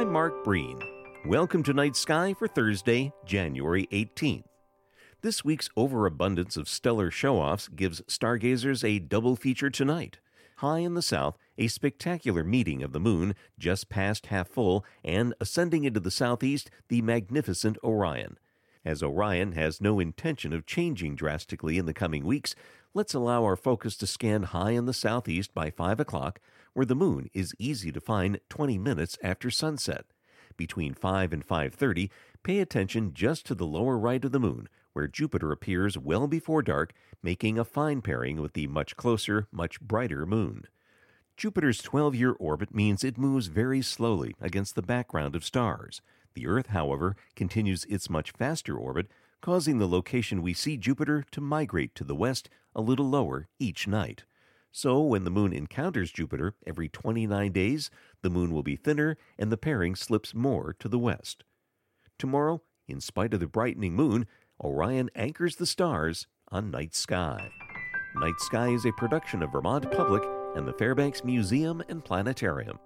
I'm Mark Breen. Welcome to Night Sky for Thursday, January 18th. This week's overabundance of stellar show offs gives stargazers a double feature tonight. High in the south, a spectacular meeting of the moon just past half full, and ascending into the southeast, the magnificent Orion. As Orion has no intention of changing drastically in the coming weeks, let's allow our focus to scan high in the southeast by 5 o'clock, where the moon is easy to find 20 minutes after sunset. Between 5 and 5:30, pay attention just to the lower right of the moon, where Jupiter appears well before dark, making a fine pairing with the much closer, much brighter moon. Jupiter's 12 year orbit means it moves very slowly against the background of stars. The Earth, however, continues its much faster orbit, causing the location we see Jupiter to migrate to the west a little lower each night. So, when the moon encounters Jupiter every 29 days, the moon will be thinner and the pairing slips more to the west. Tomorrow, in spite of the brightening moon, Orion anchors the stars on Night Sky. Night Sky is a production of Vermont Public and the Fairbanks Museum and Planetarium.